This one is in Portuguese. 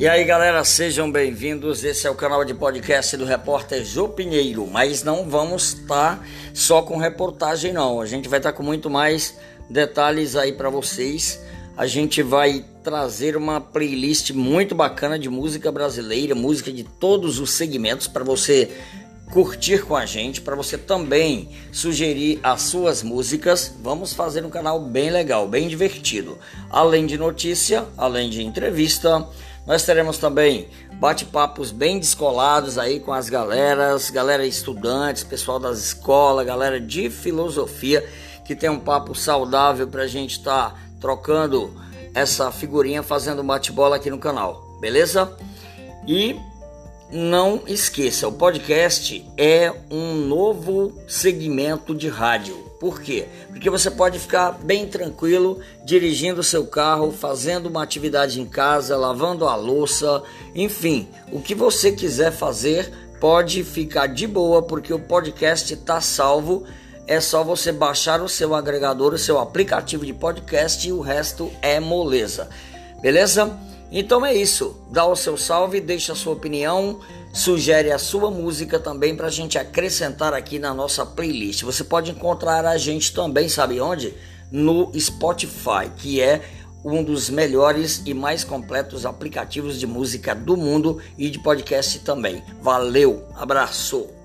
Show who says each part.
Speaker 1: E aí galera, sejam bem-vindos. Esse é o canal de podcast do repórter Jô Pinheiro. Mas não vamos estar só com reportagem, não. A gente vai estar com muito mais detalhes aí para vocês. A gente vai trazer uma playlist muito bacana de música brasileira, música de todos os segmentos para você curtir com a gente, para você também sugerir as suas músicas. Vamos fazer um canal bem legal, bem divertido. Além de notícia, além de entrevista, nós teremos também bate-papos bem descolados aí com as galeras, galera estudantes, pessoal das escolas, galera de filosofia, que tem um papo saudável para a gente estar tá trocando essa figurinha, fazendo bate-bola aqui no canal, beleza? E não esqueça, o podcast é um novo segmento de rádio. Por quê? Porque você pode ficar bem tranquilo dirigindo seu carro, fazendo uma atividade em casa, lavando a louça, enfim, o que você quiser fazer pode ficar de boa porque o podcast está salvo. É só você baixar o seu agregador, o seu aplicativo de podcast e o resto é moleza. Beleza? Então é isso. Dá o seu salve, deixa a sua opinião, sugere a sua música também para a gente acrescentar aqui na nossa playlist. Você pode encontrar a gente também, sabe onde? No Spotify, que é um dos melhores e mais completos aplicativos de música do mundo e de podcast também. Valeu, abraço!